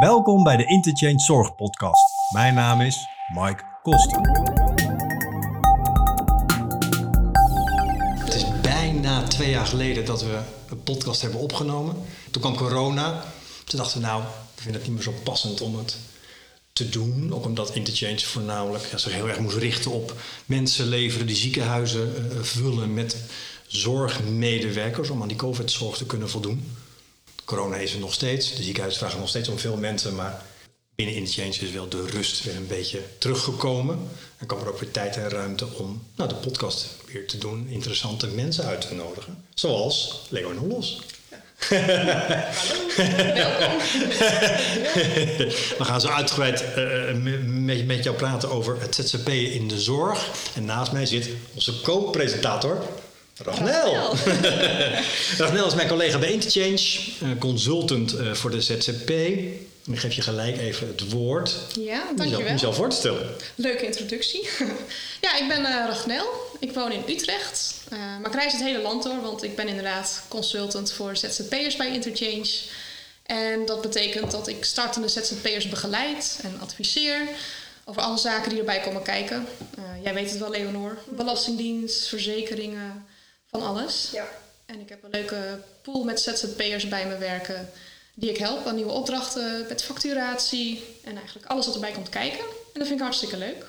Welkom bij de Interchange Zorg Podcast. Mijn naam is Mike Koster. Het is bijna twee jaar geleden dat we een podcast hebben opgenomen. Toen kwam corona. Toen dachten we, nou, we vinden het niet meer zo passend om het te doen. Ook omdat Interchange voornamelijk ja, zich heel erg moest richten op mensen leveren die ziekenhuizen uh, vullen met zorgmedewerkers om aan die COVID-zorg te kunnen voldoen. Corona is er nog steeds. De ziekenhuizen vragen nog steeds om veel mensen. Maar binnen Interchange is wel de rust weer een beetje teruggekomen. En kwam er ook weer tijd en ruimte om nou, de podcast weer te doen. Interessante mensen uit te nodigen. Zoals Hollos. Hallo, welkom. We gaan zo uitgebreid uh, met, met jou praten over het ZZP in de zorg. En naast mij zit onze co-presentator, Ragnel. Ragnel is mijn collega bij Interchange, consultant uh, voor de ZZP. Ik geef je gelijk even het woord. Ja, dankjewel. Om jezelf voor te stellen. Leuke introductie. ja, ik ben uh, Ragnel. Ik woon in Utrecht. Uh, maar ik reis het hele land door, want ik ben inderdaad consultant voor ZZP'ers bij Interchange. En dat betekent dat ik startende ZZP'ers begeleid en adviseer over alle zaken die erbij komen kijken. Uh, jij weet het wel, Leonor. Belastingdienst, verzekeringen, van alles. Ja. En ik heb een leuke pool met ZZP'ers bij me werken die ik help aan nieuwe opdrachten met facturatie en eigenlijk alles wat erbij komt kijken. En dat vind ik hartstikke leuk.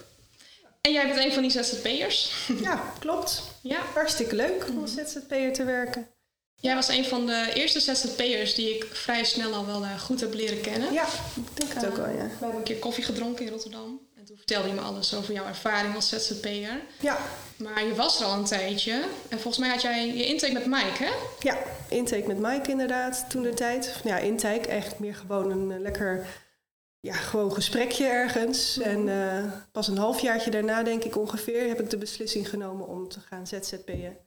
En jij bent een van die ZZP'ers. Ja, klopt. Ja. Hartstikke leuk om als ZZP'er te werken. Jij was een van de eerste ZZP'ers die ik vrij snel al wel uh, goed heb leren kennen. Ja, ik denk het ook wel, ja. We hebben een keer koffie gedronken in Rotterdam. En toen vertelde je me alles over jouw ervaring als ZZP'er. Ja. Maar je was er al een tijdje. En volgens mij had jij je intake met Mike, hè? Ja, intake met Mike inderdaad, toen de tijd. Ja, intake, eigenlijk meer gewoon een uh, lekker... Ja, gewoon gesprekje ergens. Mm -hmm. En uh, pas een halfjaartje daarna, denk ik ongeveer, heb ik de beslissing genomen om te gaan ZZP'en.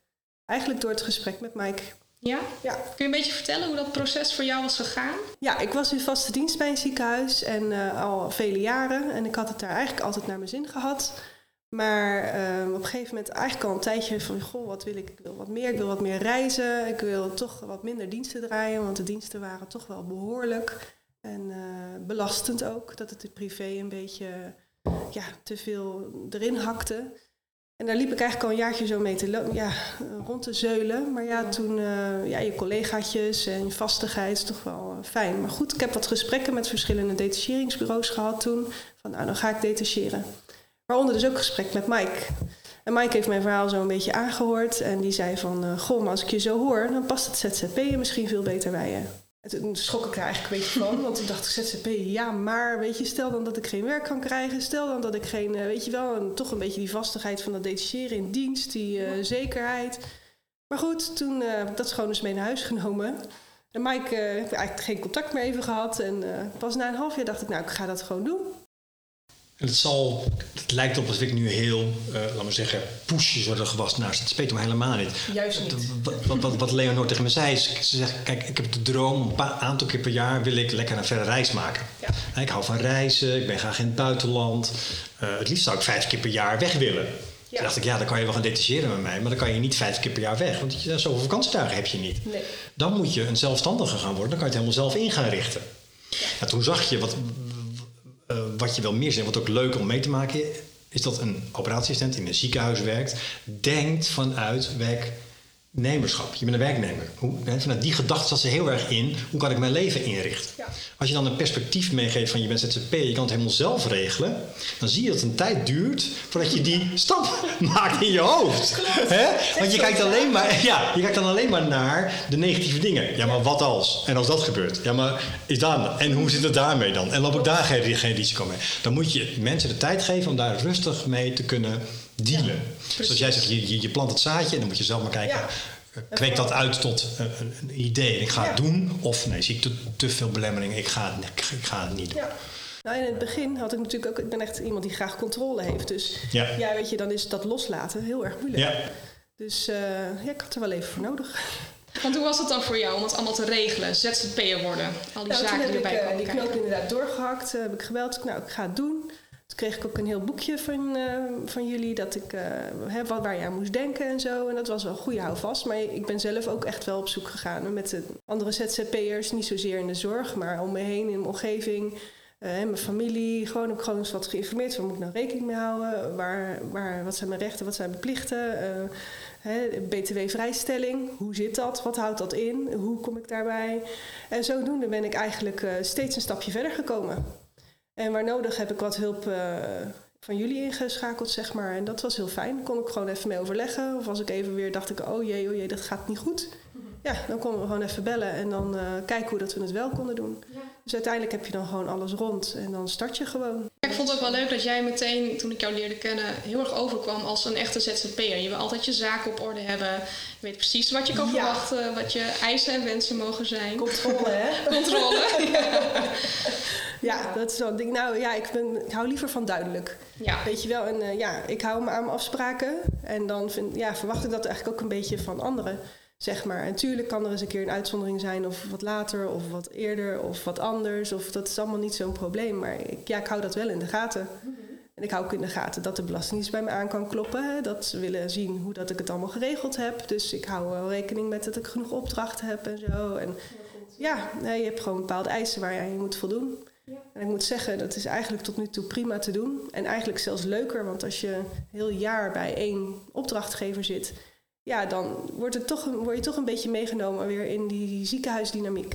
Eigenlijk door het gesprek met Mike. Ja? ja? Kun je een beetje vertellen hoe dat proces voor jou was gegaan? Ja, ik was in vaste dienst bij een ziekenhuis en uh, al vele jaren. En ik had het daar eigenlijk altijd naar mijn zin gehad. Maar uh, op een gegeven moment eigenlijk al een tijdje van... Goh, wat wil ik? Ik wil wat meer, ik wil wat meer reizen. Ik wil toch wat minder diensten draaien. Want de diensten waren toch wel behoorlijk. En uh, belastend ook. Dat het privé een beetje ja, te veel erin hakte. En daar liep ik eigenlijk al een jaartje zo mee te ja, rond te zeulen. Maar ja, toen uh, ja, je collegaatjes en je vastigheid is toch wel uh, fijn. Maar goed, ik heb wat gesprekken met verschillende detacheringsbureaus gehad toen. Van nou, dan ga ik detacheren. Waaronder dus ook gesprek met Mike. En Mike heeft mijn verhaal zo een beetje aangehoord. En die zei van, uh, goh, maar als ik je zo hoor, dan past het ZZP'en misschien veel beter bij je. En toen schrok ik er eigenlijk een beetje van, want toen dacht ik ZZP, ja, maar weet je, stel dan dat ik geen werk kan krijgen, stel dan dat ik geen, weet je wel, een, toch een beetje die vastigheid van dat detacheren in dienst, die uh, zekerheid. Maar goed, toen uh, dat gewoon eens mee naar huis genomen. En Mike uh, heb ik eigenlijk geen contact meer even gehad en pas na een half jaar dacht ik, nou, ik ga dat gewoon doen. En het zal, het lijkt op alsof ik nu heel, uh, laten we zeggen, pusherig was naar het speet, maar helemaal niet. Juist niet. Wat, wat, wat Leonor tegen me zei, is, ze zegt, kijk, ik heb de droom, een paar aantal keer per jaar wil ik lekker een verre reis maken. Ja. Ik hou van reizen, ik ben graag in het buitenland. Uh, het liefst zou ik vijf keer per jaar weg willen. Ja. Toen dacht ik, ja, dan kan je wel gaan detacheren met mij, maar dan kan je niet vijf keer per jaar weg, want je, zoveel vakantiedagen heb je niet. Nee. Dan moet je een zelfstandige gaan worden, dan kan je het helemaal zelf in gaan richten. Ja, toen zag je wat, uh, wat je wel meer zegt, wat ook leuk om mee te maken is dat een operatieassistent in een ziekenhuis werkt, denkt vanuit werknemerschap. Je bent een werknemer. Hoe, vanuit die gedachte zat ze heel erg in, hoe kan ik mijn leven inrichten? Ja. Als je dan een perspectief meegeeft van je bent ZZP, je kan het helemaal zelf regelen, dan zie je dat het een tijd duurt voordat je die stap maakt in je hoofd. Hè? Want je kijkt, alleen maar, ja, je kijkt dan alleen maar naar de negatieve dingen. Ja, maar wat als? En als dat gebeurt? Ja, maar is dan? En hoe zit het daarmee dan? En loop ik daar geen, geen risico mee? Dan moet je mensen de tijd geven om daar rustig mee te kunnen dealen. Ja, Zoals jij zegt, je, je, je, plant het zaadje en dan moet je zelf maar kijken. Ja. Kweek dat uit tot een, een, idee. Ik ga het doen. Of nee, zie ik te, te veel belemmeringen. Ik ga, het- ik, ik ga het niet doen. Ja. Nou, in het begin had ik natuurlijk ook... Ik ben echt iemand die graag controle heeft. Dus Ja. ja, weet je, dan is dat loslaten heel erg moeilijk. Ja. Dus eh, ja, ik had er wel even voor nodig. Want hoe was het dan voor jou om het allemaal te regelen? ZZP'er worden, al die Nou, zaken heb die ik erbij eh, komen die kijken. knoop inderdaad doorgehakt. eh, heb ik gebeld. Nou, ik ga het doen. Kreeg ik ook een heel boekje van, eh, van jullie dat ik, hè, wat, waar je aan moest denken en zo. En dat was wel een goede houvast. Maar ik ben zelf ook echt wel op zoek gegaan met de andere ZZP'ers. Niet zozeer in de zorg, maar om me heen in mijn omgeving. Uh, mijn familie, gewoon ook gewoon eens wat geïnformeerd. Waar moet ik nou rekening mee houden? Waar, waar, wat zijn mijn rechten, wat zijn mijn plichten? BTW-vrijstelling, hoe zit dat? Wat houdt dat in? Hoe kom ik daarbij? En zodoende ben ik eigenlijk steeds een stapje verder gekomen. En waar nodig heb ik wat hulp uh, van jullie ingeschakeld, zeg maar. En dat was heel fijn. Kon ik gewoon even mee overleggen. Of als ik even weer dacht ik, oh jee, oh jee, dat gaat niet goed. Ja, dan konden we gewoon even bellen en dan uh, kijken hoe dat we het wel konden doen. Ja. Dus uiteindelijk heb je dan gewoon alles rond en dan start je gewoon. Ik vond het ook wel leuk dat jij meteen, toen ik jou leerde kennen, heel erg overkwam als een echte ZZP'er. Je wil altijd je zaken op orde hebben. Je weet precies wat je kan verwachten, wat je eisen en wensen mogen zijn. Controle, hè? Controle. ja. Ja, dat is zo'n ding. Nou ja, ik, ben, ik hou liever van duidelijk. Ja. Weet je wel, en uh, ja, ik hou me aan mijn afspraken. En dan vind, ja, verwacht ik dat eigenlijk ook een beetje van anderen. Zeg maar. En natuurlijk kan er eens een keer een uitzondering zijn, of wat later, of wat eerder, of wat anders. Of dat is allemaal niet zo'n probleem. Maar ik, ja, ik hou dat wel in de gaten. En ik hou ook in de gaten dat de Belastingdienst bij me aan kan kloppen. Dat ze willen zien hoe dat ik het allemaal geregeld heb. Dus ik hou wel rekening met dat ik genoeg opdrachten heb en zo. En ja, nee, je hebt gewoon bepaalde eisen waar je aan moet voldoen. En ik moet zeggen, dat is eigenlijk tot nu toe prima te doen. En eigenlijk zelfs leuker, want als je heel jaar bij één opdrachtgever zit, ja, dan wordt het toch, word je toch een beetje meegenomen weer in die ziekenhuisdynamiek.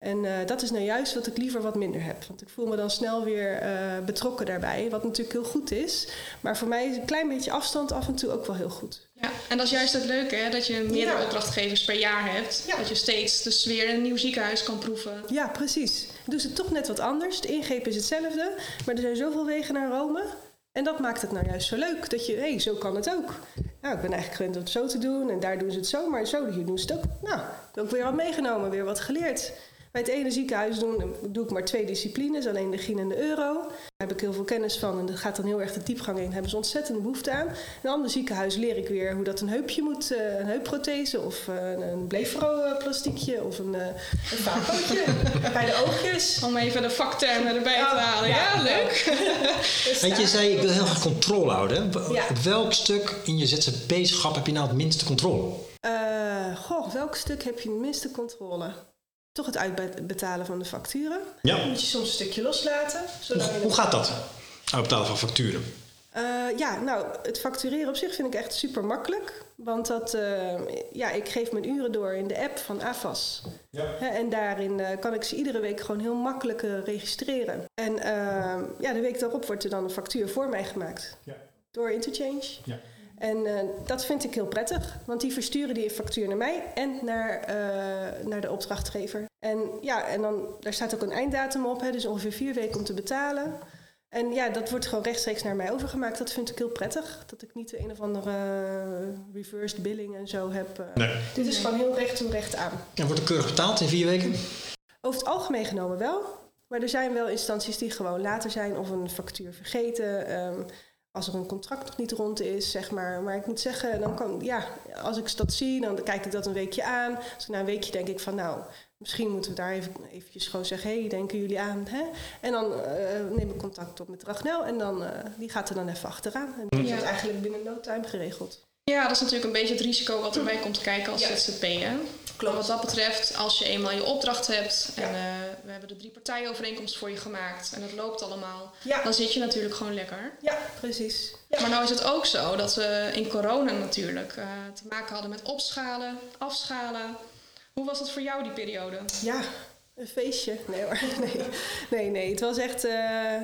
En uh, dat is nou juist wat ik liever wat minder heb. Want ik voel me dan snel weer uh, betrokken daarbij. Wat natuurlijk heel goed is. Maar voor mij is een klein beetje afstand af en toe ook wel heel goed. Ja, en dat is juist het leuke, hè? dat je meerdere ja. opdrachtgevers per jaar hebt. Ja. Dat je steeds de sfeer in een nieuw ziekenhuis kan proeven. Ja, precies. Doen ze toch net wat anders. De ingreep is hetzelfde. Maar er zijn zoveel wegen naar Rome. En dat maakt het nou juist zo leuk. Dat je, hé, hey, zo kan het ook. Nou, ik ben eigenlijk gewend om het zo te doen. En daar doen ze het zo. Maar zo, hier doen ze het ook. Nou, ook weer wat meegenomen, weer wat geleerd. Bij het ene ziekenhuis doen, doe ik maar twee disciplines, alleen de gyn en de euro. Daar heb ik heel veel kennis van en dat gaat dan heel erg de diepgang in. Daar hebben ze ontzettend behoefte aan. In een ander ziekenhuis leer ik weer hoe dat een heupje moet, uh, een heupprothese of uh, een blefro-plastiekje of een, uh, een vaatpootje bij de oogjes. Om even de vaktermen erbij te halen. Ja, ja leuk. dus Want je zei, ik wil heel graag controle houden. Welk stuk in je ZZP-schap heb je nou het minste controle? goh, welk stuk heb je het minste controle? Toch het uitbetalen van de facturen. Ja. Dan moet je soms een stukje loslaten. Hoe, hoe gaat dat? Uitbetalen van facturen? Uh, ja, nou, het factureren op zich vind ik echt super makkelijk. Want dat, uh, ja, ik geef mijn uren door in de app van AFAS. Ja. en daarin uh, kan ik ze iedere week gewoon heel makkelijk registreren. En ja, de week daarop wordt er dan een factuur voor mij gemaakt. Ja. Door Interchange. Ja. En uh, dat vind ik heel prettig, want die versturen die factuur naar mij en naar, uh, naar de opdrachtgever. En ja, en dan, daar staat ook een einddatum op, hè, dus ongeveer vier weken om te betalen. En ja, dat wordt gewoon rechtstreeks naar mij overgemaakt. Dat vind ik heel prettig. Dat ik niet een of andere reversed billing en zo heb. Nee. Dit is gewoon heel recht toe recht aan. En wordt er keurig betaald in vier weken? Over het algemeen genomen wel. Maar er zijn wel instanties die gewoon later zijn of een factuur vergeten. Um, als er een contract nog niet rond is, zeg maar. Maar ik moet zeggen, dan kan, ja, als ik dat zie, dan kijk ik dat een weekje aan. Als ik na een weekje denk ik van, nou, misschien moeten we daar even eventjes gewoon zeggen, hé, hey, denken jullie aan? Hè? En dan uh, neem ik contact op met Ragnel en dan, uh, die gaat er dan even achteraan. En dat is eigenlijk binnen no time geregeld. Ja, dat is natuurlijk een beetje het risico wat erbij komt kijken als ja. ZZP'er. Klopt. Wat dat betreft, als je eenmaal je opdracht hebt en uh, we hebben de drie partijenovereenkomst voor je gemaakt en het loopt allemaal, ja. dan zit je natuurlijk gewoon lekker. Ja, precies. Ja. Maar nou is het ook zo dat we in corona natuurlijk uh, te maken hadden met opschalen, afschalen. Hoe was dat voor jou die periode? Ja, een feestje. Nee hoor. Nee, nee, nee. het was echt. Uh,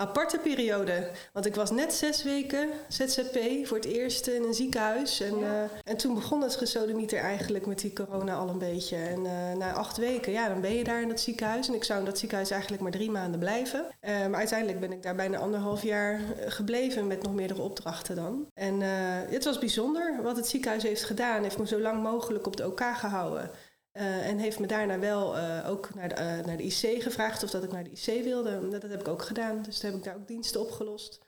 aparte periode. Want ik was net zes weken ZZP voor het eerst in een ziekenhuis. En, uh, en toen begon het gesodemieter eigenlijk met die corona al een beetje. En uh, na acht weken, ja, dan ben je daar in dat ziekenhuis. En ik zou in dat ziekenhuis eigenlijk maar drie maanden blijven. Uh, maar uiteindelijk ben ik daar bijna anderhalf jaar gebleven met nog meerdere opdrachten dan. En het was bijzonder wat het ziekenhuis heeft gedaan. Heeft me zo lang mogelijk op de OK gehouden. Uh, en heeft me daarna wel uh, ook naar de, uh, naar de IC gevraagd of dat ik naar de IC wilde. Dat, dat heb ik ook gedaan. Dus toen heb ik daar ook diensten opgelost.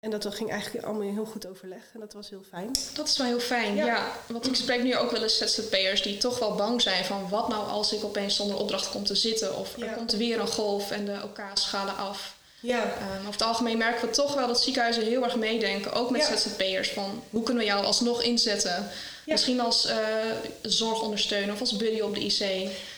En dat ging eigenlijk allemaal in heel goed overleg. En dat was heel fijn. Dat is wel heel fijn, ja. ja. Want ik spreek nu ook wel eens ZZP'ers die toch wel bang zijn van... wat nou als ik opeens zonder opdracht kom te zitten? Of er komt weer een golf en de OK schalen af. Ja. Um, over het algemeen merken we toch wel dat ziekenhuizen heel erg meedenken, ook met Ja. ZZP'ers, van hoe kunnen we jou alsnog inzetten? Misschien als eh zorgondersteuner of als buddy op de IC.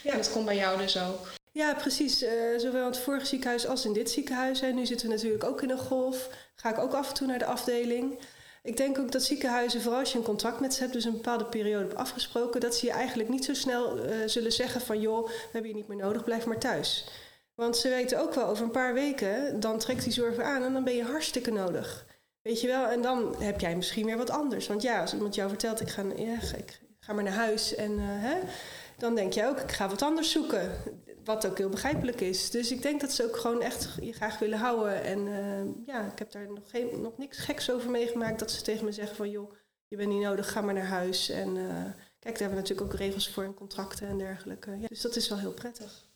Ja. En dat komt bij jou dus ook. Ja, precies. Eh, zowel in het vorige ziekenhuis als in dit ziekenhuis. En nu zitten we natuurlijk ook in een golf. Ga ik ook af en toe naar de afdeling. Ik denk ook dat ziekenhuizen, vooral als je een contract met ze hebt, dus een bepaalde periode hebt afgesproken, dat ze je eigenlijk niet zo snel eh, zullen zeggen van joh, we hebben je niet meer nodig, blijf maar thuis. Want ze weten ook wel, over een paar weken, dan trekt die zorg weer aan en dan ben je hartstikke nodig. Weet je wel, en dan heb jij misschien weer wat anders. Want ja, als iemand jou vertelt, ik ga, ja, ik ga maar naar huis en eh, hè, dan denk jij ook, ik ga wat anders zoeken. Wat ook heel begrijpelijk is. Dus ik denk dat ze ook gewoon echt je graag willen houden. En uh, ja, ik heb daar nog, geen, nog niks geks over meegemaakt. Dat ze tegen me zeggen van joh, je bent niet nodig, ga maar naar huis. En uh, kijk, daar hebben we natuurlijk ook regels voor en contracten en dergelijke. Ja, dus dat is wel heel prettig.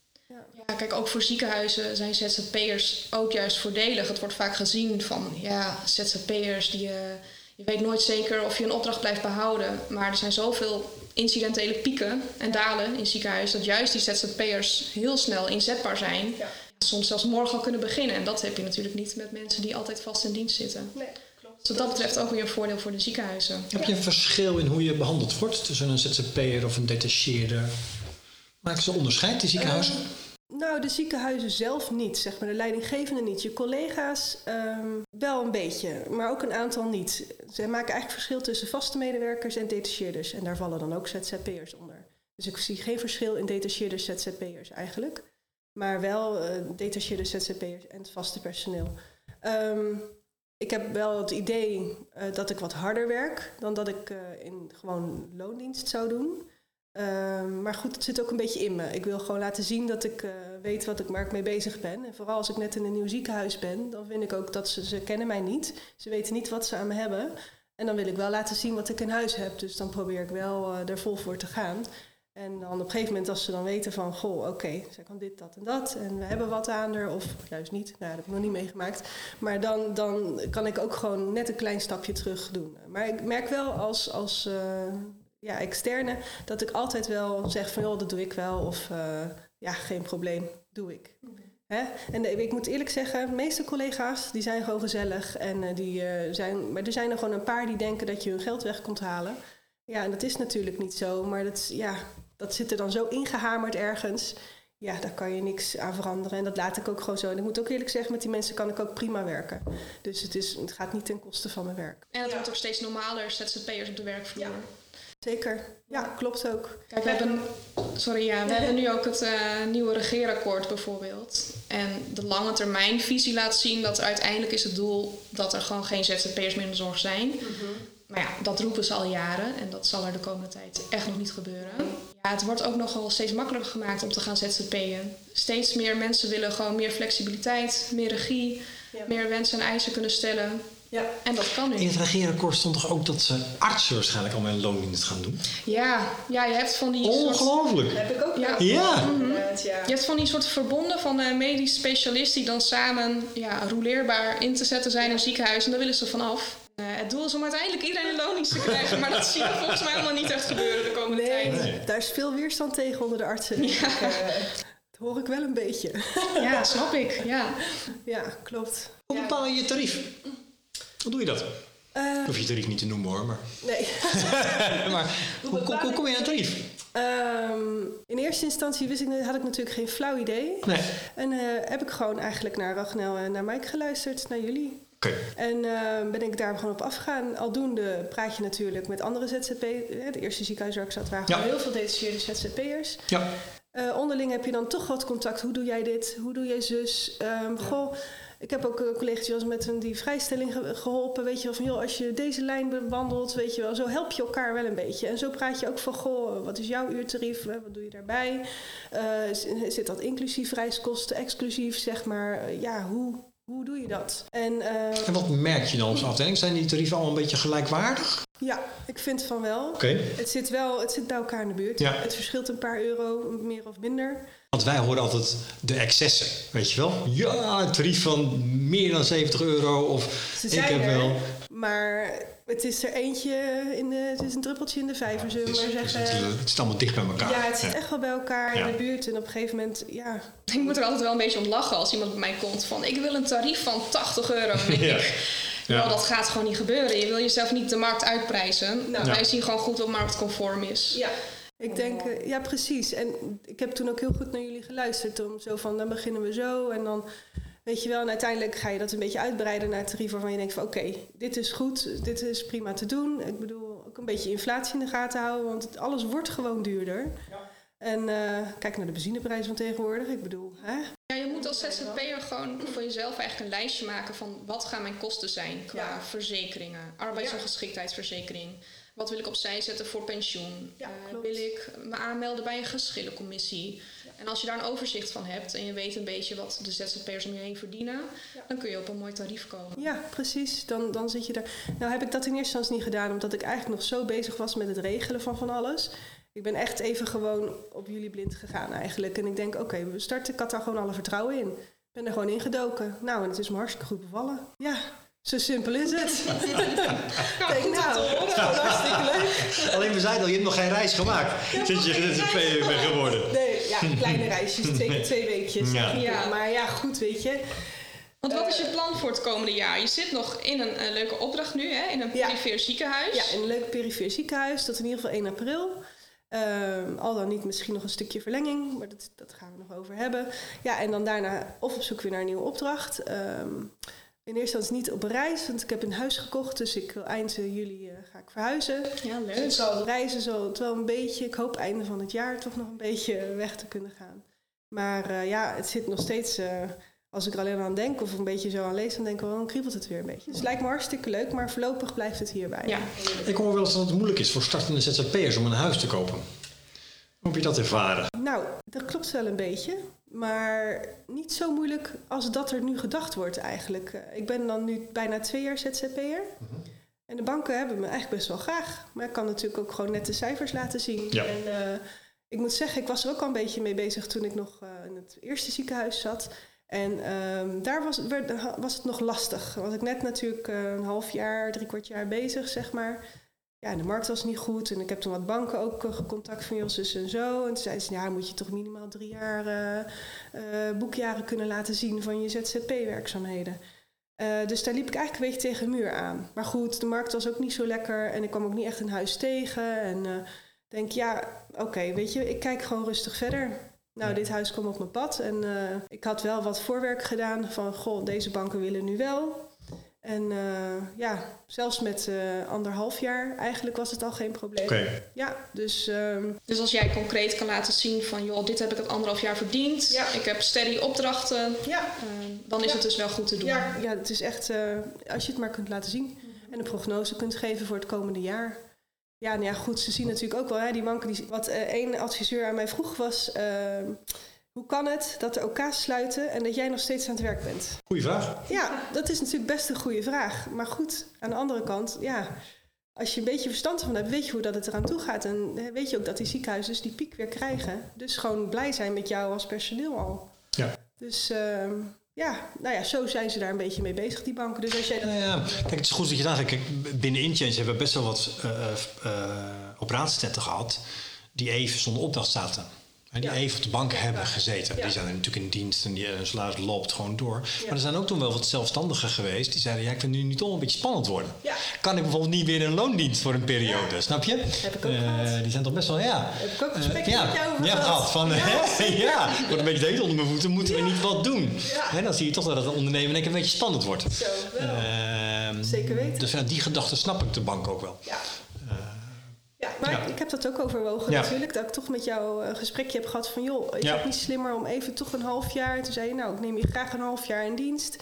Ja. kijk, ook voor ziekenhuizen zijn ZZP'ers ook juist voordelig. Het wordt vaak gezien van ja, ZZP'ers die. Uh, je weet nooit zeker of je een opdracht blijft behouden. Maar er zijn zoveel incidentele pieken en dalen in ziekenhuis dat juist die ZZP'ers heel snel inzetbaar zijn. Ja. Soms zelfs morgen al kunnen beginnen. En dat heb je natuurlijk niet met mensen die altijd vast in dienst zitten. Nee, klopt. Dus wat dat betreft ook weer een voordeel voor de ziekenhuizen. Heb je een verschil in hoe je behandeld wordt tussen een ZZP'er of een detacheerder? Maken ze onderscheid, die ziekenhuizen? Uh, nou, de ziekenhuizen zelf niet, zeg maar. De leidinggevende niet. Je collega's um, wel een beetje, maar ook een aantal niet. Ze maken eigenlijk verschil tussen vaste medewerkers en detacheerders. En daar vallen dan ook ZZP'ers onder. Dus ik zie geen verschil in detacheerders ZZP'ers eigenlijk. Maar wel uh, detacheerders ZZP'ers en het vaste personeel. Um, ik heb wel het idee uh, dat ik wat harder werk dan dat ik uh, in gewoon loondienst zou doen. Uh, maar goed, het zit ook een beetje in me. Ik wil gewoon laten zien dat ik weet wat ik, waar ik mee bezig ben. En vooral als ik net in een nieuw ziekenhuis ben, dan vind ik ook dat ze, ze kennen mij niet. Ze weten niet wat ze aan me hebben. En dan wil ik wel laten zien wat ik in huis heb. Dus dan probeer ik wel uh, er vol voor te gaan. En dan op een gegeven moment als ze dan weten van... goh, oké, okay, zij kan dit, dat en dat. En we hebben wat aan haar. Of juist niet. Nou, dat heb ik nog niet meegemaakt. Maar dan, dan kan ik ook gewoon net een klein stapje terug doen. Maar ik merk wel als... als uh, ja, externe, dat ik altijd wel zeg van joh, dat doe ik wel. Of uh, ja, geen probleem, doe ik. Hè? En ik moet eerlijk zeggen, de meeste collega's die zijn gewoon gezellig. En uh, die uh, zijn, maar er zijn er gewoon een paar die denken dat je hun geld weg komt halen. Ja, en dat is natuurlijk niet zo. Maar dat, ja, dat zit er dan zo ingehamerd ergens. Ja, daar kan je niks aan veranderen. En dat laat ik ook gewoon zo. En ik moet ook eerlijk zeggen, met die mensen kan ik ook prima werken. Dus het, is, het gaat niet ten koste van mijn werk. En het wordt ook steeds normaler, ZZP'ers op de werkvloer. Ja. Zeker, ja, klopt ook. Kijk, we hebben, sorry, ja, we hebben nu ook het uh, nieuwe regeerakkoord bijvoorbeeld. En de lange termijn visie laat zien dat uiteindelijk is het doel dat er gewoon geen ZZP'ers meer in de zorg zijn. Mm -hmm. Maar ja, dat roepen ze al jaren en dat zal er de komende tijd echt nog niet gebeuren. Ja, het wordt ook nogal steeds makkelijker gemaakt om te gaan ZZP'en. Steeds meer mensen willen gewoon meer flexibiliteit, meer regie, ja. meer wensen en eisen kunnen stellen. Ja. En dat kan nu. In het regeerakkoord stond toch ook dat ze artsen waarschijnlijk allemaal een loondienst gaan doen? Ja, ja je hebt van die... Ongelooflijk! Soort... heb ik ook ja. Ja. Mm -hmm. ja. Je hebt van die soort verbonden van uh, medisch specialisten die dan samen ja, rouleerbaar in te zetten zijn in ziekenhuizen. En daar willen ze vanaf. Uh, het doel is om uiteindelijk iedereen een loondienst te krijgen, maar dat zie je volgens mij allemaal niet echt gebeuren de komende nee, tijd. Nee. Daar is veel weerstand tegen onder de artsen. Ja. Ik, uh, dat hoor ik wel een beetje. Ja, snap ik. Ja, ja klopt. Hoe bepaal je je tarief? Hoe doe je dat? Uh, Hoef je tarief niet te noemen hoor, maar... Nee. maar hoe, hoe, hoe, kom je aan tarief? Um, in eerste instantie wist ik, had ik natuurlijk geen flauw idee. Nee. En uh, heb ik gewoon eigenlijk naar Ragnel en naar Mike geluisterd, naar jullie. Okay. En uh, ben ik daar gewoon op afgegaan. Aldoende praat je natuurlijk met andere ZZP. Het eerste ziekenhuis waar ik zat waren ja. heel veel detacheerde ZZP'ers. Ja. Onderling heb je dan toch wat contact. Hoe doe jij dit? Hoe doe jij zus? Um, goh, ik heb ook een collega die was met een die vrijstelling ge geholpen. Weet je wel, van joh, als je deze lijn bewandelt, weet je wel, zo help je elkaar wel een beetje. En zo praat je ook van, goh, wat is jouw uurtarief? Wat doe je daarbij? Uh, zit dat inclusief reiskosten, exclusief, zeg maar? Ja, hoe, hoe doe je dat? En, uh, en wat merk je dan op zo'n afdeling? Zijn die tarieven allemaal een beetje gelijkwaardig? Ja, ik vind van wel. Okay. Het zit wel, het zit bij elkaar in de buurt. Ja. Het verschilt een paar euro, meer of minder. Want wij horen altijd de excessen, weet je wel? Ja, een tarief van meer dan 70 euro of Ze ik zijn heb er, wel. Maar het is er eentje, in de, het is een druppeltje in de vijver, zullen we Het, maar is, zeggen. het, is- het zit allemaal dicht bij elkaar. ja, het zit echt wel bij elkaar Ja. in de buurt. En op een gegeven moment, ja, Ik moet er altijd wel een beetje om lachen als iemand bij mij komt van ik wil een tarief van 80 euro. Ja. ik, Ja. nou, dat gaat gewoon niet gebeuren. Je wil jezelf niet de markt uitprijzen. Nou. Wij zien gewoon goed wat marktconform is. Ja, ik denk, eh, ja precies. En ik heb toen ook heel goed naar jullie geluisterd. Om zo van, dan beginnen we zo en dan, weet je wel. En uiteindelijk ga je dat een beetje uitbreiden naar het tarief waarvan je denkt van, oké, dit is goed, dit is prima te doen. Ik bedoel, ook een beetje inflatie in de gaten houden, want het, alles wordt gewoon duurder. En eh, kijk naar de benzineprijs van tegenwoordig. Ik bedoel, hè? Ja, je moet als ZZP'er gewoon voor jezelf eigenlijk een lijstje maken van wat gaan mijn kosten zijn qua Ja. verzekeringen, arbeidsongeschiktheidsverzekering. Wat wil ik opzij zetten voor pensioen? Ja, Eh, wil ik me aanmelden bij een geschillencommissie? En als je daar een overzicht van hebt en je weet een beetje wat de ZZP'ers om je heen verdienen, dan kun je op een mooi tarief komen. Ja, precies. Dan, dan zit je daar. Nou heb ik dat in eerste instantie niet gedaan, omdat ik eigenlijk nog zo bezig was met het regelen van van alles. Ik ben echt even gewoon op jullie blind gegaan eigenlijk. En ik denk, oké, we starten. Ik had daar gewoon alle vertrouwen in. Ik ben er gewoon ingedoken. Nou, en het is me hartstikke goed bevallen. Ja, zo simpel is het. ik denk, nou, hartstikke leuk. Alleen we zeiden al, je hebt nog geen reis gemaakt. Sinds je ZZP'er bent geworden. Nee, ja, kleine reisjes, twee twee weekjes. Ja. Ja. Maar ja, goed, weet je. Want wat is je plan voor het komende jaar? Je zit nog in een, eh, leuke opdracht nu, hè? in een Ja. perifeer ziekenhuis. Ja, in een leuk perifeer ziekenhuis. Dat in ieder geval 1 april. Ehm, al dan niet misschien nog een stukje verlenging, maar dat, dat gaan we nog over hebben. Ja, en dan daarna of op zoek weer naar een nieuwe opdracht. Ehm, in eerste instantie niet op reis, want ik heb een huis gekocht. Dus ik wil eind juli eh, ga ik verhuizen. Ja, Dus leuk. ik zal reizen zal het wel een beetje. Ik hoop einde van het jaar toch nog een beetje weg te kunnen gaan. Maar eh, ja, het zit nog steeds. eh, als ik er alleen aan denk of een beetje zo aan lees, dan denk ik wel, dan kriebelt het weer een beetje. Dus het lijkt me hartstikke leuk, maar voorlopig blijft het hierbij. Ja. Ik hoor wel eens dat het moeilijk is voor startende ZZP'ers om een huis te kopen. Hoe heb je dat ervaren? Nou, dat klopt wel een beetje. Maar niet zo moeilijk als dat er nu gedacht wordt eigenlijk. Eh, Ik ben dan nu bijna twee jaar ZZP'er. En de banken hebben me eigenlijk best wel graag. Maar ik kan natuurlijk ook gewoon net de cijfers laten zien. Ja. En eh, ik moet zeggen, ik was er ook al een beetje mee bezig toen ik nog eh, in het eerste ziekenhuis zat. En ehm, daar was, werd, was het nog lastig. Was ik net natuurlijk een half jaar, drie kwart jaar bezig, zeg maar. Ja, de markt was niet goed. En ik heb toen wat banken ook eh, contact van Jos en zo. En toen zeiden ze, ja, moet je toch minimaal drie jaar eh, eh, boekjaren kunnen laten zien van je ZZP-werkzaamheden. Dus daar liep ik eigenlijk een beetje tegen een muur aan. Maar goed, de markt was ook niet zo lekker en ik kwam ook niet echt een huis tegen. En denk, ja, oké, weet je, ik kijk gewoon rustig verder. Nou, dit huis kwam op mijn pad en ik had wel wat voorwerk gedaan van, goh, deze banken willen nu wel. En eh, ja, zelfs met eh, anderhalf jaar eigenlijk was het al geen probleem. Oké. Ja, dus ehm, Dus als jij concreet kan laten zien van, joh, dit heb ik het anderhalf jaar verdiend. Ja. Ik heb steady opdrachten. ja, eh, dan is Ja. het dus wel goed te doen. ja, ja, het is echt, eh, als je het maar kunt laten zien en een prognose kunt geven voor het komende jaar. Ja, nou ja, goed, ze zien natuurlijk ook wel, hè, die banken, die, wat eh, één adviseur aan mij vroeg was, ehm, hoe kan het dat er OK's sluiten en dat jij nog steeds aan het werk bent? Goeie vraag. Ja, dat is natuurlijk best een goede vraag. Maar goed, aan de andere kant, ja, als je een beetje verstand van hebt, weet je hoe dat het eraan toe gaat. En weet je ook dat die ziekenhuizen dus die piek weer krijgen. Dus gewoon blij zijn met jou als personeel al. Ja. Dus ehm, ja, nou ja, zo zijn ze daar een beetje mee bezig, die banken. Dus als jij dat... Nou ja, kijk, het is goed dat je aangeeft. Kijk, binnen InChange hebben we best wel wat eh eh, operatietetten gehad die even zonder opdracht zaten. En die Ja. even op de bank hebben gezeten. Ja. Die zijn natuurlijk in dienst en die hun salaris loopt gewoon door. Maar er zijn ook toen wel wat zelfstandigen geweest die zeiden: Ja, ik vind het nu niet toch een beetje spannend worden. Kan ik bijvoorbeeld niet weer in een loondienst voor een periode? Snap je? Heb ik ook Eh. Die zijn toch best wel, ja. Heb ik ook Eh, gesprekken ja, met jou over ja, gehad. Van, Ja, ik word een beetje de heet onder mijn voeten. Moeten we niet wat doen? Ja. Hè, dan zie je toch dat het ondernemen een beetje spannend wordt. Zo, wel. Ehm, Zeker weten. Dus ja, die gedachte snap ik de bank ook wel. Ja. Ik heb dat ook overwogen natuurlijk. Dat ik toch met jou een gesprekje heb gehad van... joh, is het niet slimmer om even toch een half jaar... Toen zei je, nou, ik neem je graag een half jaar in dienst.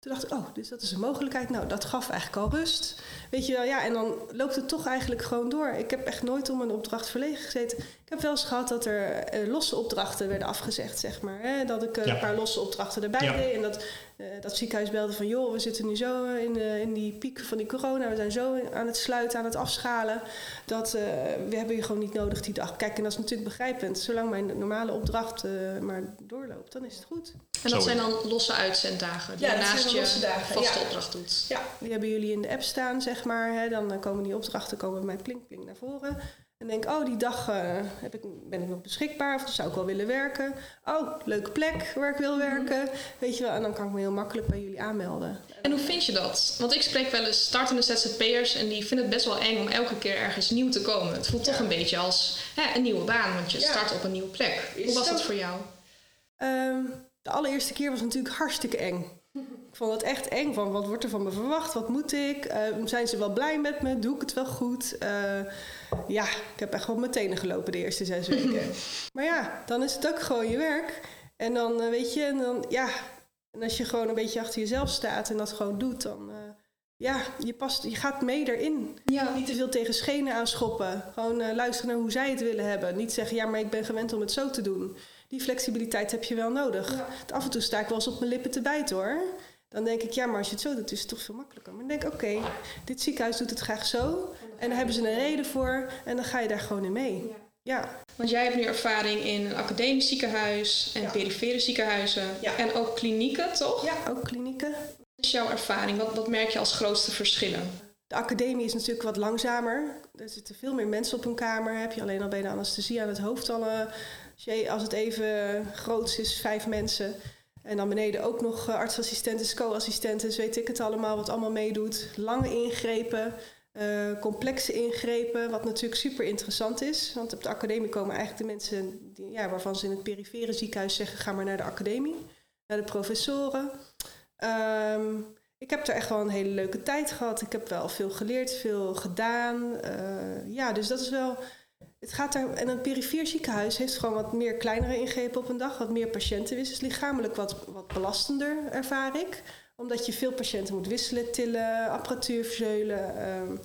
Toen dacht ik, oh, dus dat is een mogelijkheid. Nou, dat gaf eigenlijk al rust. Weet je wel, ja, en dan loopt het toch eigenlijk gewoon door. Ik heb echt nooit om een opdracht verlegen gezeten. Ik heb wel eens gehad dat er eh, losse opdrachten werden afgezegd, zeg maar. Hè? Dat ik eh, Ja. een paar losse opdrachten erbij Ja. deed. En dat eh, dat ziekenhuis belde van joh, we zitten nu zo in, de, in die piek van die corona, we zijn zo aan het sluiten, aan het afschalen, dat eh, we hebben je gewoon niet nodig die dag. Kijk, en dat is natuurlijk begrijpend. Zolang mijn normale opdracht uh, maar doorloopt, dan is het goed. En dat zijn dan losse uitzenddagen die Ja, naast je dagen, vaste ja. opdracht doet. Ja, die hebben jullie in de app staan, zeg maar. Hè. Dan eh, komen die opdrachten komen bij mij plink, plink naar voren. En denk, oh, die dag eh, heb ik, ben ik nog beschikbaar of zou ik wel willen werken. Oh, leuke plek waar ik wil werken. Weet je wel, en dan kan ik me heel makkelijk bij jullie aanmelden. En hoe vind je dat? Want ik spreek wel eens startende ZZP'ers en die vinden het best wel eng om elke keer ergens nieuw te komen. Het voelt toch een beetje als hè, een nieuwe baan, want je Ja. start op een nieuwe plek. Is Hoe was dat voor jou? Ehm, de allereerste keer was natuurlijk hartstikke eng. Ik vond het echt eng van wat wordt er van me verwacht, wat moet ik, Ehm, zijn ze wel blij met me, doe ik het wel goed. Eh, ja, ik heb echt wel mijn tenen gelopen de eerste zes weken. maar ja, dan is het ook gewoon je werk. En dan eh, weet je, en dan ja, en als je gewoon een beetje achter jezelf staat en dat gewoon doet, dan eh, ja, je, past, je gaat mee erin. Ja. Niet te veel tegen schenen aanschoppen. Gewoon eh, luisteren naar hoe zij het willen hebben. Niet zeggen, ja, maar ik ben gewend om het zo te doen. Die flexibiliteit heb je wel nodig. Af en toe sta ik wel eens op mijn lippen te bijten hoor. Dan denk ik, ja, maar als je het zo doet, is het toch veel makkelijker. Maar dan denk ik, oké, dit ziekenhuis doet het graag zo. En daar hebben ze een reden voor. En dan ga je daar gewoon in mee. Ja, Want jij hebt nu ervaring in een academisch ziekenhuis en Ja. perifere ziekenhuzen Ja. en ook klinieken, toch? ja ook klinieken. Wat is jouw ervaring? Wat, wat merk je als grootste verschillen? De academie is natuurlijk wat langzamer. Er zitten veel meer mensen op een kamer. Heb je alleen al bij de anesthesie aan het hoofd al... eh, als het even groot is, vijf mensen. En dan beneden ook nog eh, artsassistenten, co-assistenten, dus weet ik het allemaal, wat allemaal meedoet. Lange ingrepen, eh, complexe ingrepen, wat natuurlijk super interessant is. Want op de academie komen eigenlijk de mensen die, ja, waarvan ze in het perifere ziekenhuis zeggen: ga maar naar de academie, naar de professoren. Ehm, ik heb er echt wel een hele leuke tijd gehad. Ik heb wel veel geleerd, veel gedaan. Eh, ja, dus dat is wel. Het gaat daar, en een perifere ziekenhuis heeft gewoon wat meer kleinere ingrepen op een dag, wat meer patiënten wisselen. Dus lichamelijk wat, wat belastender, ervaar ik. Omdat je veel patiënten moet wisselen, tillen, apparatuur verzeulen. ehm,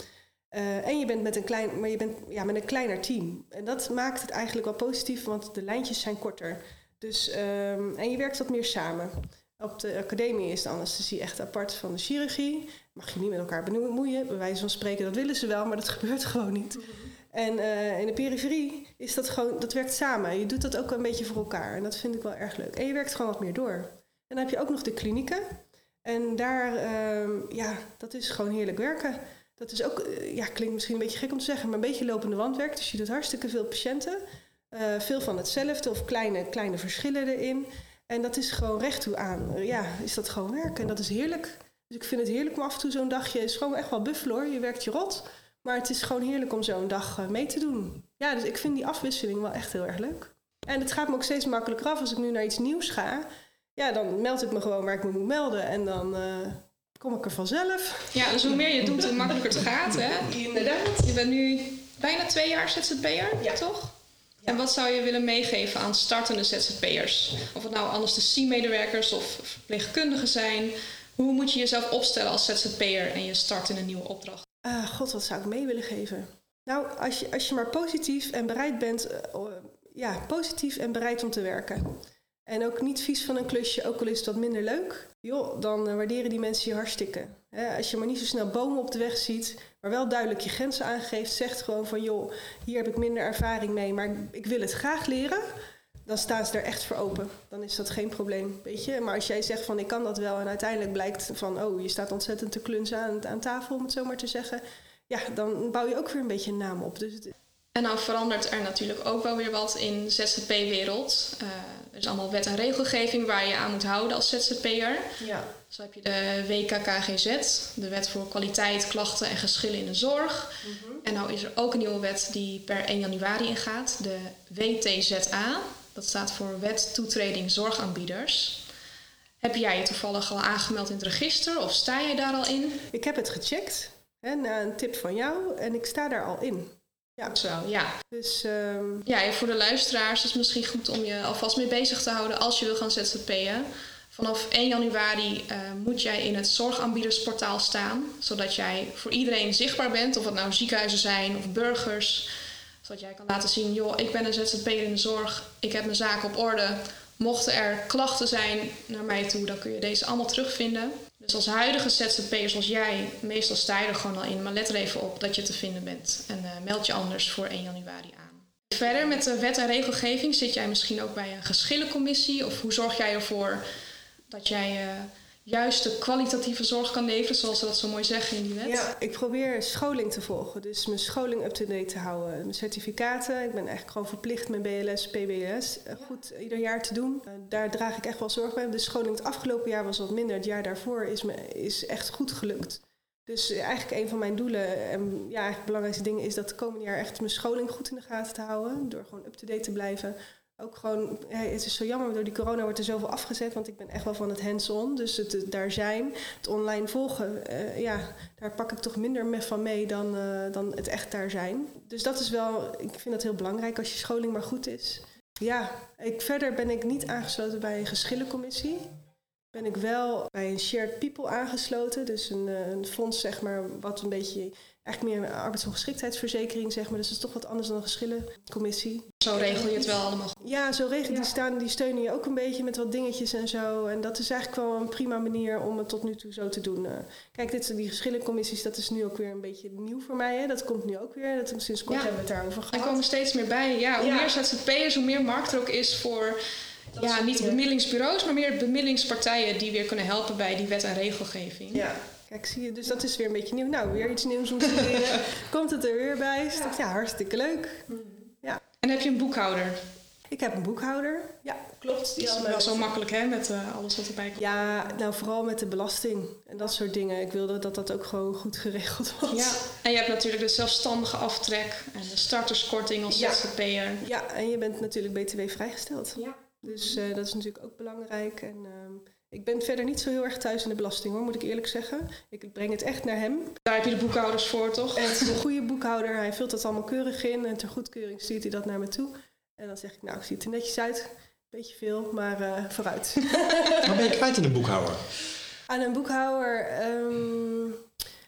eh, en je bent met een, klein, maar je bent, ja, met een kleiner team. En dat maakt het eigenlijk wel positief, want de lijntjes zijn korter. Dus, ehm, en je werkt wat meer samen. Op de academie is de anesthesie echt apart van de chirurgie. Mag je niet met elkaar bemoeien. Bij wijze van spreken, dat willen ze wel, maar dat gebeurt gewoon niet. En eh, in de periferie is dat gewoon, dat werkt samen. Je doet dat ook een beetje voor elkaar. En dat vind ik wel erg leuk. En je werkt gewoon wat meer door. En dan heb je ook nog de klinieken. En daar, ehm, ja, dat is gewoon heerlijk werken. Dat is ook, eh, ja, klinkt misschien een beetje gek om te zeggen, maar een beetje lopende wandwerk. Dus je doet hartstikke veel patiënten. Eh, veel van hetzelfde of kleine, kleine verschillen erin. En dat is gewoon recht toe aan. Ja, is dat gewoon werken. En dat is heerlijk. Dus ik vind het heerlijk om af en toe zo'n dagje... is gewoon echt wel buffel hoor. Je werkt je rot. Maar het is gewoon heerlijk om zo'n dag eh, mee te doen. Ja, dus ik vind die afwisseling wel echt heel erg leuk. En het gaat me ook steeds makkelijker af als ik nu naar iets nieuws ga. Ja, dan meld ik me gewoon waar ik me moet melden. En dan eh, kom ik er vanzelf. Ja, dus hoe meer je doet, hoe makkelijker het gaat. Hè? Inderdaad. Je bent nu bijna twee jaar ZZP'er, Ja. toch? En wat zou je willen meegeven aan startende ZZP'ers? Of het nou anesthesiemedewerkers of verpleegkundigen zijn. Hoe moet je jezelf opstellen als ZZP'er en je start in een nieuwe opdracht? Ah, God, wat zou ik mee willen geven? Nou, als je, als je maar positief en bereid bent, eh, ja, positief en bereid om te werken. En ook niet vies van een klusje, ook al is wat minder leuk. Joh, dan eh, waarderen die mensen je hartstikke. Als je maar niet zo snel bomen op de weg ziet, maar wel duidelijk je grenzen aangeeft. Zegt gewoon van, joh, hier heb ik minder ervaring mee, maar ik wil het graag leren. Dan staan ze er echt voor open. Dan is dat geen probleem, weet je. Maar als jij zegt van, ik kan dat wel en uiteindelijk blijkt van, oh, je staat ontzettend te klunzen aan, aan tafel, om het zo maar te zeggen. Ja, dan bouw je ook weer een beetje een naam op. Dus het, En nou verandert er natuurlijk ook wel weer wat in ZZP-wereld. Eh, er is allemaal wet en regelgeving waar je aan moet houden als ZZP'er. ja. Zo heb je de WKKGZ, de Wet voor Kwaliteit, Klachten en Geschillen in de Zorg. En nou is er ook een nieuwe wet die per 1 januari ingaat, de WTZA. Dat staat voor Wet Toetreding Zorgaanbieders. Heb jij je toevallig al aangemeld in het register of sta je daar al in? Ik heb het gecheckt, hè, na een tip van jou, en ik sta daar al in. Ja, Zo, ja. dus ehm, Ja, en voor de luisteraars is het misschien goed om je alvast mee bezig te houden als je wil gaan ZZP'en. Vanaf 1 januari eh, moet jij in het zorgaanbiedersportaal staan, zodat jij voor iedereen zichtbaar bent, of het nou ziekenhuizen zijn of burgers. Zodat jij kan laten zien, joh, ik ben een ZZP'er in de zorg, ik heb mijn zaken op orde. Mochten er klachten zijn naar mij toe, dan kun je deze allemaal terugvinden. Dus als huidige ZZP'er zoals jij, meestal sta je er gewoon al in. Maar let er even op dat je te vinden bent. En uh, meld je anders voor 1 januari aan. Verder met de wet en regelgeving zit jij misschien ook bij een geschillencommissie. Of hoe zorg jij ervoor dat jij uh, juist de kwalitatieve zorg kan leveren, zoals ze dat zo mooi zeggen in die wet? Ja, ik probeer scholing te volgen. Dus mijn scholing up-to-date te houden. Mijn certificaten. Ik ben eigenlijk gewoon verplicht mijn BLS, PBS uh, goed ieder jaar te doen. Uh, daar draag ik echt wel zorg bij. De scholing het afgelopen jaar was wat minder. Het jaar daarvoor is, me, is echt goed gelukt. Dus eigenlijk een van mijn doelen en ja, eigenlijk belangrijkste dingen is dat het komende jaar echt mijn scholing goed in de gaten te houden. Door gewoon up-to-date te blijven. Ook gewoon, het is zo jammer, door die corona wordt er zoveel afgezet, want ik ben echt wel van het hands-on. Dus het, daar zijn, het online volgen, uh, ja, daar pak ik toch minder van mee dan, uh, dan het echt daar zijn. Dus dat is wel, ik vind dat heel belangrijk als je scholing maar goed is. Ja, ik, verder ben ik niet aangesloten bij een geschillencommissie ben ik wel bij een Shared People aangesloten. Dus een, een fonds, zeg maar, wat een beetje eigenlijk meer een arbeidsongeschiktheidsverzekering, zeg maar. Dus dat is toch wat anders dan een geschillencommissie. Zo regel je het wel allemaal Ja, zo regel ja. die staan, die steunen je ook een beetje met wat dingetjes en zo. En dat is eigenlijk wel een prima manier om het tot nu toe zo te doen. Kijk, dit, die geschillencommissies, dat is nu ook weer een beetje nieuw voor mij. Hè. Dat komt nu ook weer. Dat, sinds kort ja. hebben we het daarover gehad. Er komen steeds meer bij. Ja, hoe Ja. meer ZZP'ers, hoe meer markt er ook is voor ja, niet bemiddelingsbureaus, maar meer bemiddelingspartijen die weer kunnen helpen bij die wet en regelgeving. Ja. Kijk, zie je, dus dat is weer een beetje nieuw. Nou, weer iets nieuws om te leren. Komt het er weer bij? Is dat, ja, hartstikke leuk. En heb je een boekhouder? Ik heb een boekhouder. Ja, klopt. Die Dat is wel zo makkelijk hè, met eh, alles wat erbij komt. Ja, nou vooral met de belasting en dat soort dingen. Ik wilde dat dat ook gewoon goed geregeld was. Ja. En je hebt natuurlijk de zelfstandige aftrek en de starterskorting als Ja. ZZP'er. Ja, en je bent natuurlijk BTW vrijgesteld. Ja. Dus eh, dat is natuurlijk ook belangrijk. En ehm, ik ben verder niet zo heel erg thuis in de belasting hoor, moet ik eerlijk zeggen. Ik breng het echt naar hem. Daar heb je de boekhouders voor, toch? En het is een goede boekhouder. Hij vult dat allemaal keurig in. En ter goedkeuring stuurt hij dat naar me toe. En dan zeg ik, nou, ziet er netjes uit. Beetje veel, maar eh, vooruit. Wat ben je kwijt in de boekhouder? Aan een boekhouder, ehm,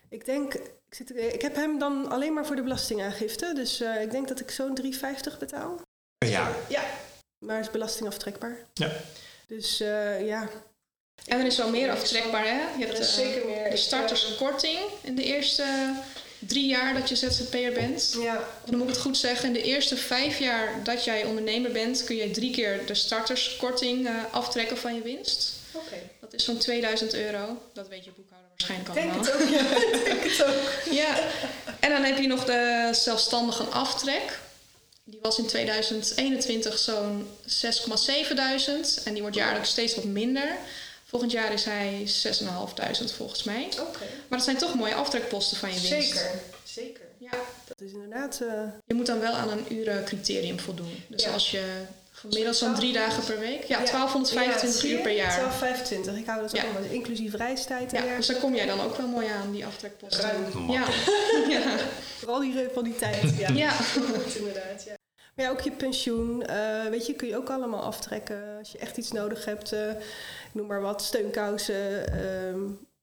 ik denk, ik, zit, ik heb hem dan alleen maar voor de belastingaangifte. Dus eh, ik denk dat ik zo'n 3,50 betaal. Per jaar. Ja. Maar is belastingaftrekbaar. Ja. Dus eh, ja. En er is wel meer aftrekbaar, hè? Je hebt Er is eh, zeker meer. de starterskorting in de eerste drie jaar dat je ZZP'er bent. Ja, Dan moet ik het goed zeggen, in de eerste vijf jaar dat jij ondernemer bent, kun je drie keer de starterskorting eh, aftrekken van je winst. oké. Dat is zo'n 2000 euro. Dat weet je boekhouder waarschijnlijk Ik denk allemaal. het ook, ja. Ik denk het ook. Ja, en dan heb je nog de zelfstandige aftrek. Die was in 2021 zo'n 6,7 duizend. En die wordt jaarlijks steeds wat minder. Volgend jaar is hij 6.500 volgens mij. Oké. Maar dat zijn toch mooie aftrekposten van je winst. Zeker, zeker. Ja. Dat is inderdaad... eh, Je moet dan wel aan een urencriterium voldoen. Dus Ja. als je gemiddeld zo'n drie dagen per week... Ja, 1225 ja, uur per jaar. 1225, ik hou dat Ja. ook allemaal. Inclusief reistijd en Ja, dus daar kom jij dan ook wel mooi aan, die aftrekposten. Ruim. Ja. ja. Vooral die van die tijd. Ja, ja. Goed, inderdaad. Ja. Maar ja, ook je pensioen, eh, weet je, kun je ook allemaal aftrekken. Als je echt iets nodig hebt, eh, noem maar wat, steunkousen, ehm,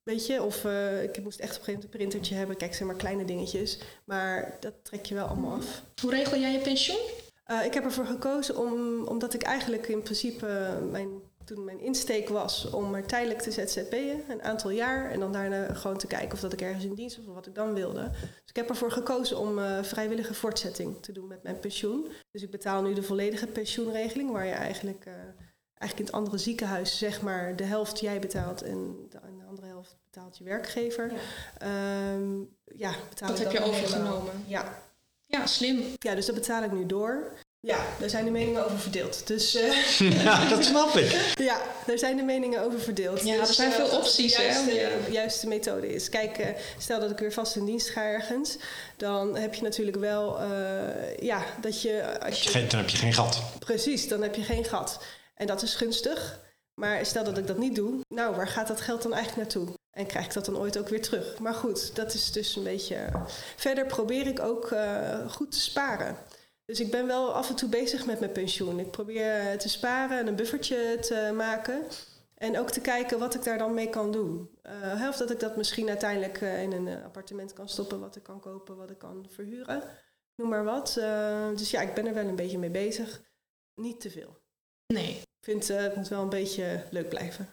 weet je. Of eh, ik moest echt op een gegeven moment een printertje hebben. Kijk, zeg maar kleine dingetjes. Maar dat trek je wel allemaal af. Hoe regel jij je pensioen? Eh, ik heb ervoor gekozen om, omdat ik eigenlijk in principe eh, mijn, toen mijn insteek was om maar tijdelijk te ZZP'en, een aantal jaar. En dan daarna gewoon te kijken of dat ik ergens in dienst was of wat ik dan wilde. Dus ik heb ervoor gekozen om vrijwillige voortzetting te doen met mijn pensioen. Dus ik betaal nu de volledige pensioenregeling, waar je eigenlijk, eigenlijk in het andere ziekenhuis zeg maar de helft jij betaalt en de, en de andere helft betaalt je werkgever. Ehm, ja, betaal Dat ik heb je overgenomen. Ja, Ja, slim. ja, dus dat betaal ik nu door. Ja, daar zijn de meningen over verdeeld. Dus eh, Ja, dat snap ik. ja, daar zijn de meningen over verdeeld. Ja, dus, er zijn eh, veel opties, de hè, je- de juiste methode is. Kijk, eh, stel dat ik weer vast in dienst ga ergens, dan heb je natuurlijk wel, eh, ja, dat je als je Dan heb je geen gat. Precies, dan heb je geen gat. En dat is gunstig. Maar stel dat ik dat niet doe, nou, waar gaat dat geld dan eigenlijk naartoe? En krijg ik dat dan ooit ook weer terug? Maar goed, dat is dus een beetje. Verder probeer ik ook eh, goed te sparen. Dus ik ben wel af en toe bezig met mijn pensioen. Ik probeer eh, te sparen en een buffertje te maken. En ook te kijken wat ik daar dan mee kan doen. Eh of dat ik dat misschien uiteindelijk eh, in een eh, appartement kan stoppen, wat ik kan kopen, wat ik kan verhuren. Noem maar wat. Eh, dus ja, ik ben er wel een beetje mee bezig. Niet te veel. Nee. vind eh, het moet wel een beetje leuk blijven.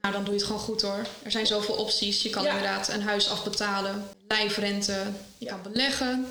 Nou, dan doe je het gewoon goed hoor. Er zijn zoveel opties. Je kan Ja. inderdaad een huis afbetalen, lijfrente, je kan beleggen.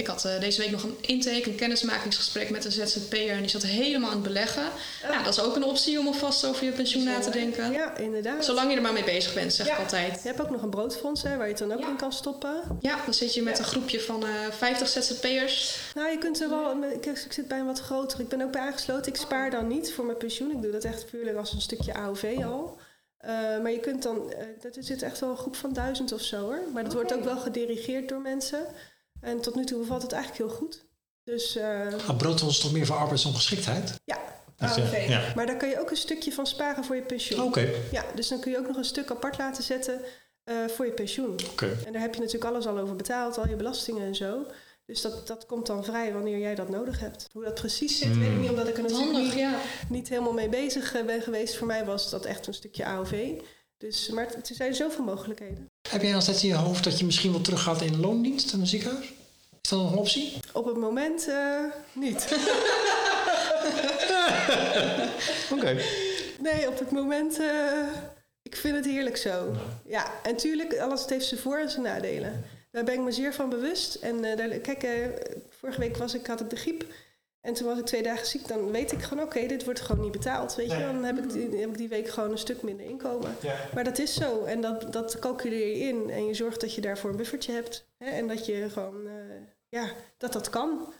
Ik had eh, deze week nog een intake, een kennismakingsgesprek met een ZZP'er en die zat helemaal aan het beleggen. Ja, dat is ook een optie om alvast over je pensioen na te denken. Ja, inderdaad. Zolang je er maar mee bezig bent, zeg Ja. ik altijd. Je hebt ook nog een broodfonds hè, waar je het dan ook Ja. in kan stoppen. Ja, dan zit je met een groepje van eh 50 ZZP'ers. Nou, je kunt er wel. Ik, ik zit bij een wat groter. Ik ben ook bij aangesloten. Ik spaar dan niet voor mijn pensioen. Ik doe dat echt puur als een stukje AOV al. Eh, maar je kunt dan. dat er zit echt wel een groep van duizend of zo hoor. Maar dat wordt ook wel gedirigeerd door mensen. En tot nu toe bevalt het eigenlijk heel goed. Dus eh, Maar broodfonds is toch meer voor arbeidsongeschiktheid? ja, AOV. ja. Maar daar kan je ook een stukje van sparen voor je pensioen. Oké. Ja, dus dan kun je ook nog een stuk apart laten zetten eh, voor je pensioen. Oké. En daar heb je natuurlijk alles al over betaald, al je belastingen en zo. Dus dat, dat komt dan vrij wanneer jij dat nodig hebt. Hoe dat precies zit, weet ik niet, omdat ik er natuurlijk Handig, niet, ja. niet helemaal mee bezig eh, ben geweest. Voor mij was dat echt een stukje AOV. Dus, maar er zijn zoveel mogelijkheden. Heb jij dan steeds in je hoofd dat je misschien wel teruggaat in loondienst in een ziekenhuis? Is dat nog een optie? Op het moment eh, niet. Oké. Nee, op het moment. eh, ik vind het heerlijk zo. Ja, en tuurlijk, alles heeft zijn voor- en zijn nadelen. Daar ben ik me zeer van bewust. En eh, daar, kijk, eh, vorige week was ik, had ik de griep. En toen was ik twee dagen ziek. Dan weet ik gewoon, oké, dit wordt gewoon niet betaald. Weet je, dan heb ik, die, heb ik die week gewoon een stuk minder inkomen. Ja. Maar dat is zo. En dat, dat calculeer je in. En je zorgt dat je daarvoor een buffertje hebt. Hè? En dat je gewoon, eh, ja, dat dat kan.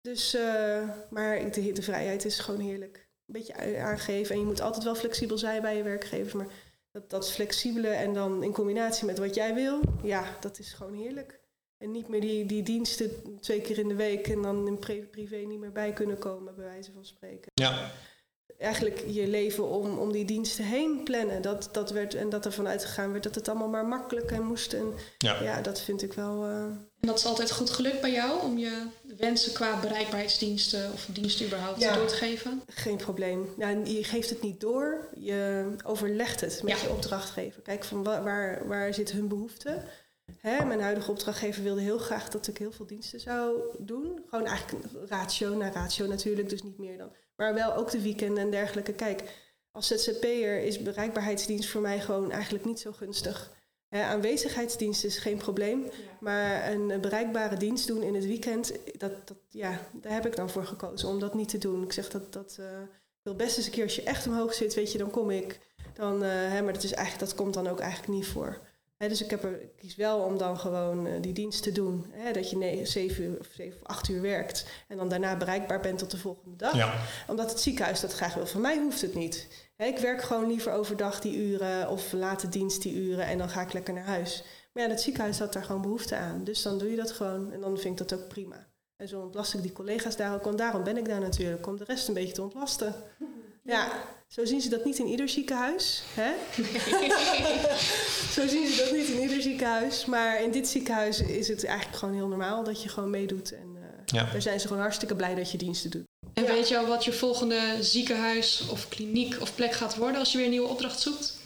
Dus, eh, maar de, de vrijheid is gewoon heerlijk. Een beetje aangeven. En je moet altijd wel flexibel zijn bij je werkgever. Maar dat, dat flexibele en dan in combinatie met wat jij wil, ja, dat is gewoon heerlijk. En niet meer die, die diensten twee keer in de week en dan in pri- privé niet meer bij kunnen komen, bij wijze van spreken Ja. eigenlijk je leven om, om die diensten heen plannen. Dat, dat werd, en dat er vanuit gegaan werd dat het allemaal maar makkelijk en moest. En Ja. ja, dat vind ik wel. eh, En dat is altijd goed gelukt bij jou om je wensen qua bereikbaarheidsdiensten of diensten überhaupt Ja. door te geven? geen probleem. Nou, je geeft het niet door, je overlegt het met Ja. je opdrachtgever. Kijk van wa- waar, waar zit hun behoefte. Hè, mijn huidige opdrachtgever wilde heel graag dat ik heel veel diensten zou doen. Gewoon eigenlijk ratio naar ratio natuurlijk, dus niet meer dan. Maar wel ook de weekenden en dergelijke. Kijk, als ZZP'er is bereikbaarheidsdienst voor mij gewoon eigenlijk niet zo gunstig. Hè, aanwezigheidsdienst is geen probleem. Maar een bereikbare dienst doen in het weekend, dat, dat, ja, daar heb ik dan voor gekozen om dat niet te doen. Ik zeg dat, dat ik wil best eens een keer als je echt omhoog zit, weet je, dan kom ik. Dan, eh, hè, maar dat, is eigenlijk, dat komt dan ook eigenlijk niet voor. Dus ik, heb er, ik kies wel om dan gewoon eh, die dienst te doen. Hè, dat je nee, zeven uur of zeven of acht uur werkt en dan daarna bereikbaar bent tot de volgende dag Ja. omdat het ziekenhuis dat graag wil. Voor mij hoeft het niet. Ik werk gewoon liever overdag die uren of late dienst die uren en dan ga ik lekker naar huis. Maar ja, het ziekenhuis had daar gewoon behoefte aan. Dus dan doe je dat gewoon en dan vind ik dat ook prima. En zo ontlast ik die collega's daar ook. En daarom ben ik daar natuurlijk, om de rest een beetje te ontlasten. Ja, zo zien ze dat niet in ieder ziekenhuis. Hè? zo zien ze dat niet in ieder ziekenhuis. Maar in dit ziekenhuis is het eigenlijk gewoon heel normaal dat je gewoon meedoet. En eh, Ja. daar zijn ze gewoon hartstikke blij dat je diensten doet. En Ja. weet je al wat je volgende ziekenhuis of kliniek of plek gaat worden als je weer een nieuwe opdracht zoekt?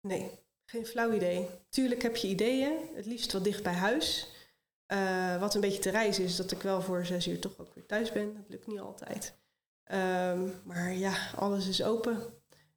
Nee, geen flauw idee. Tuurlijk heb je ideeën, het liefst wat dicht bij huis. Eh, wat een beetje te reizen is dat ik wel voor zes uur toch ook weer thuis ben. Dat lukt niet altijd. Ehm, maar ja, alles is open.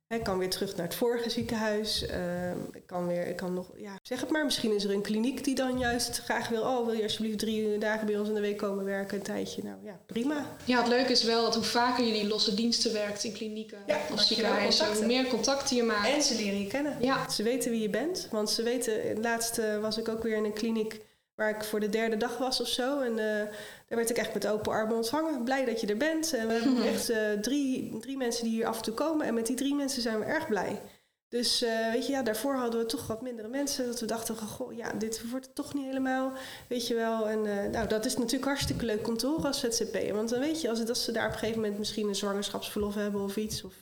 Ik kan weer terug naar het vorige ziekenhuis. Ehm, ik kan weer, ik kan nog, ja, zeg het maar. Misschien is er een kliniek die dan juist graag wil. Oh, wil je alsjeblieft drie dagen bij ons in de week komen werken, een tijdje? Nou ja, prima. Ja, het leuke is wel dat hoe vaker je die losse diensten werkt in klinieken Ja, ziekenhuizen, hoe meer contacten je maakt. En ze leren je kennen. Ja, Ze weten wie je bent, want ze weten. Laatst eh, was ik ook weer in een kliniek waar ik voor de derde dag was of zo. En eh, daar werd ik echt met open armen ontvangen. Blij dat je er bent. En we hebben echt eh, drie, drie mensen die hier af en toe komen. En met die drie mensen zijn we erg blij. Dus eh, weet je, ja, daarvoor hadden we toch wat mindere mensen. Dat we dachten, goh, ja, dit wordt het toch niet helemaal. Weet je wel. En nou, dat is natuurlijk hartstikke leuk om te horen als ZZP. Want dan weet je, als, dat ze daar op een gegeven moment misschien een zwangerschapsverlof hebben of iets. Of,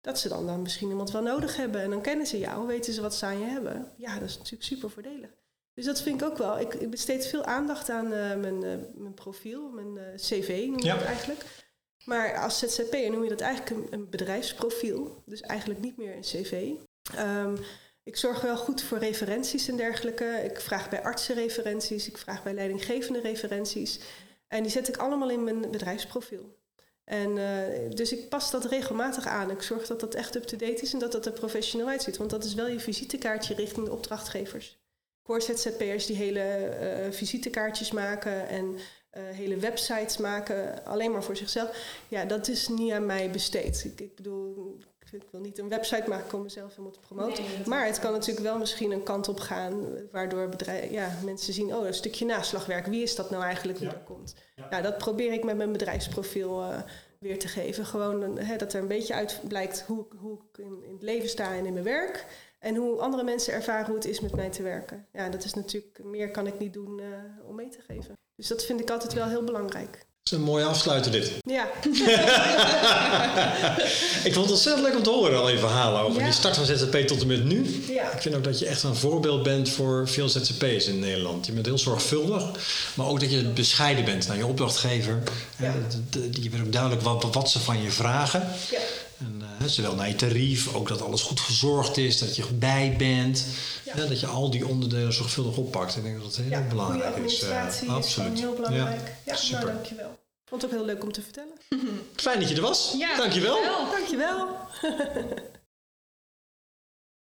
dat ze dan, dan misschien iemand wel nodig hebben. En dan kennen ze jou, weten ze wat ze aan je hebben. Ja, dat is natuurlijk super voordelig. Dus dat vind ik ook wel. Ik, ik besteed veel aandacht aan eh, mijn, eh, mijn profiel, mijn eh, cv noem je Ja. het eigenlijk. Maar als ZZP'er noem je dat eigenlijk een, een bedrijfsprofiel. Dus eigenlijk niet meer een cv. Ehm, ik zorg wel goed voor referenties en dergelijke. Ik vraag bij artsen referenties. Ik vraag bij leidinggevende referenties. En die zet ik allemaal in mijn bedrijfsprofiel. En uh, dus ik pas dat regelmatig aan. Ik zorg dat dat echt up-to-date is en dat dat er professioneel uitziet. Want dat is wel je visitekaartje richting de opdrachtgevers. Ik hoor ZZP'ers die hele uh, visitekaartjes maken en uh, hele websites maken, alleen maar voor zichzelf. Ja, dat is niet aan mij besteed. Ik, ik bedoel, ik wil niet een website maken om mezelf helemaal te promoten. Nee, maar het kan natuurlijk wel misschien een kant op gaan, waardoor bedrijf, ja, mensen zien, oh, een stukje naslagwerk. Wie is dat nou eigenlijk wie ja. er komt? Ja. Nou, dat probeer ik met mijn bedrijfsprofiel uh, weer te geven. Gewoon hè, dat er een beetje uit blijkt hoe, hoe ik in, in het leven sta en in mijn werk. En hoe andere mensen ervaren hoe het is met mij te werken. Ja, dat is natuurlijk, meer kan ik niet doen uh, om mee te geven. Dus dat vind ik altijd wel heel belangrijk. Dat is een mooie afsluiter dit. Ja. ik vond het ontzettend leuk om te horen, al je verhalen over Ja. die start van ZZP tot en met nu. Ja. Ik vind ook dat je echt een voorbeeld bent voor veel ZZP'ers in Nederland. Je bent heel zorgvuldig, maar ook dat je bescheiden bent naar je opdrachtgever. Ja. De- Je bent ook duidelijk wat, wat ze van je vragen. Ja. En, eh, zowel naar je tarief, ook dat alles goed verzorgd is, dat je bij bent. Ja. dat je al die onderdelen zorgvuldig oppakt. Ik denk dat dat heel Ja, goede belangrijk is. eh, is gewoon absoluut. heel belangrijk. Ja, Ja, super. nou dankjewel. Ik vond het ook heel leuk om te vertellen. Fijn dat je er was. Ja, dankjewel. dankjewel. Dankjewel.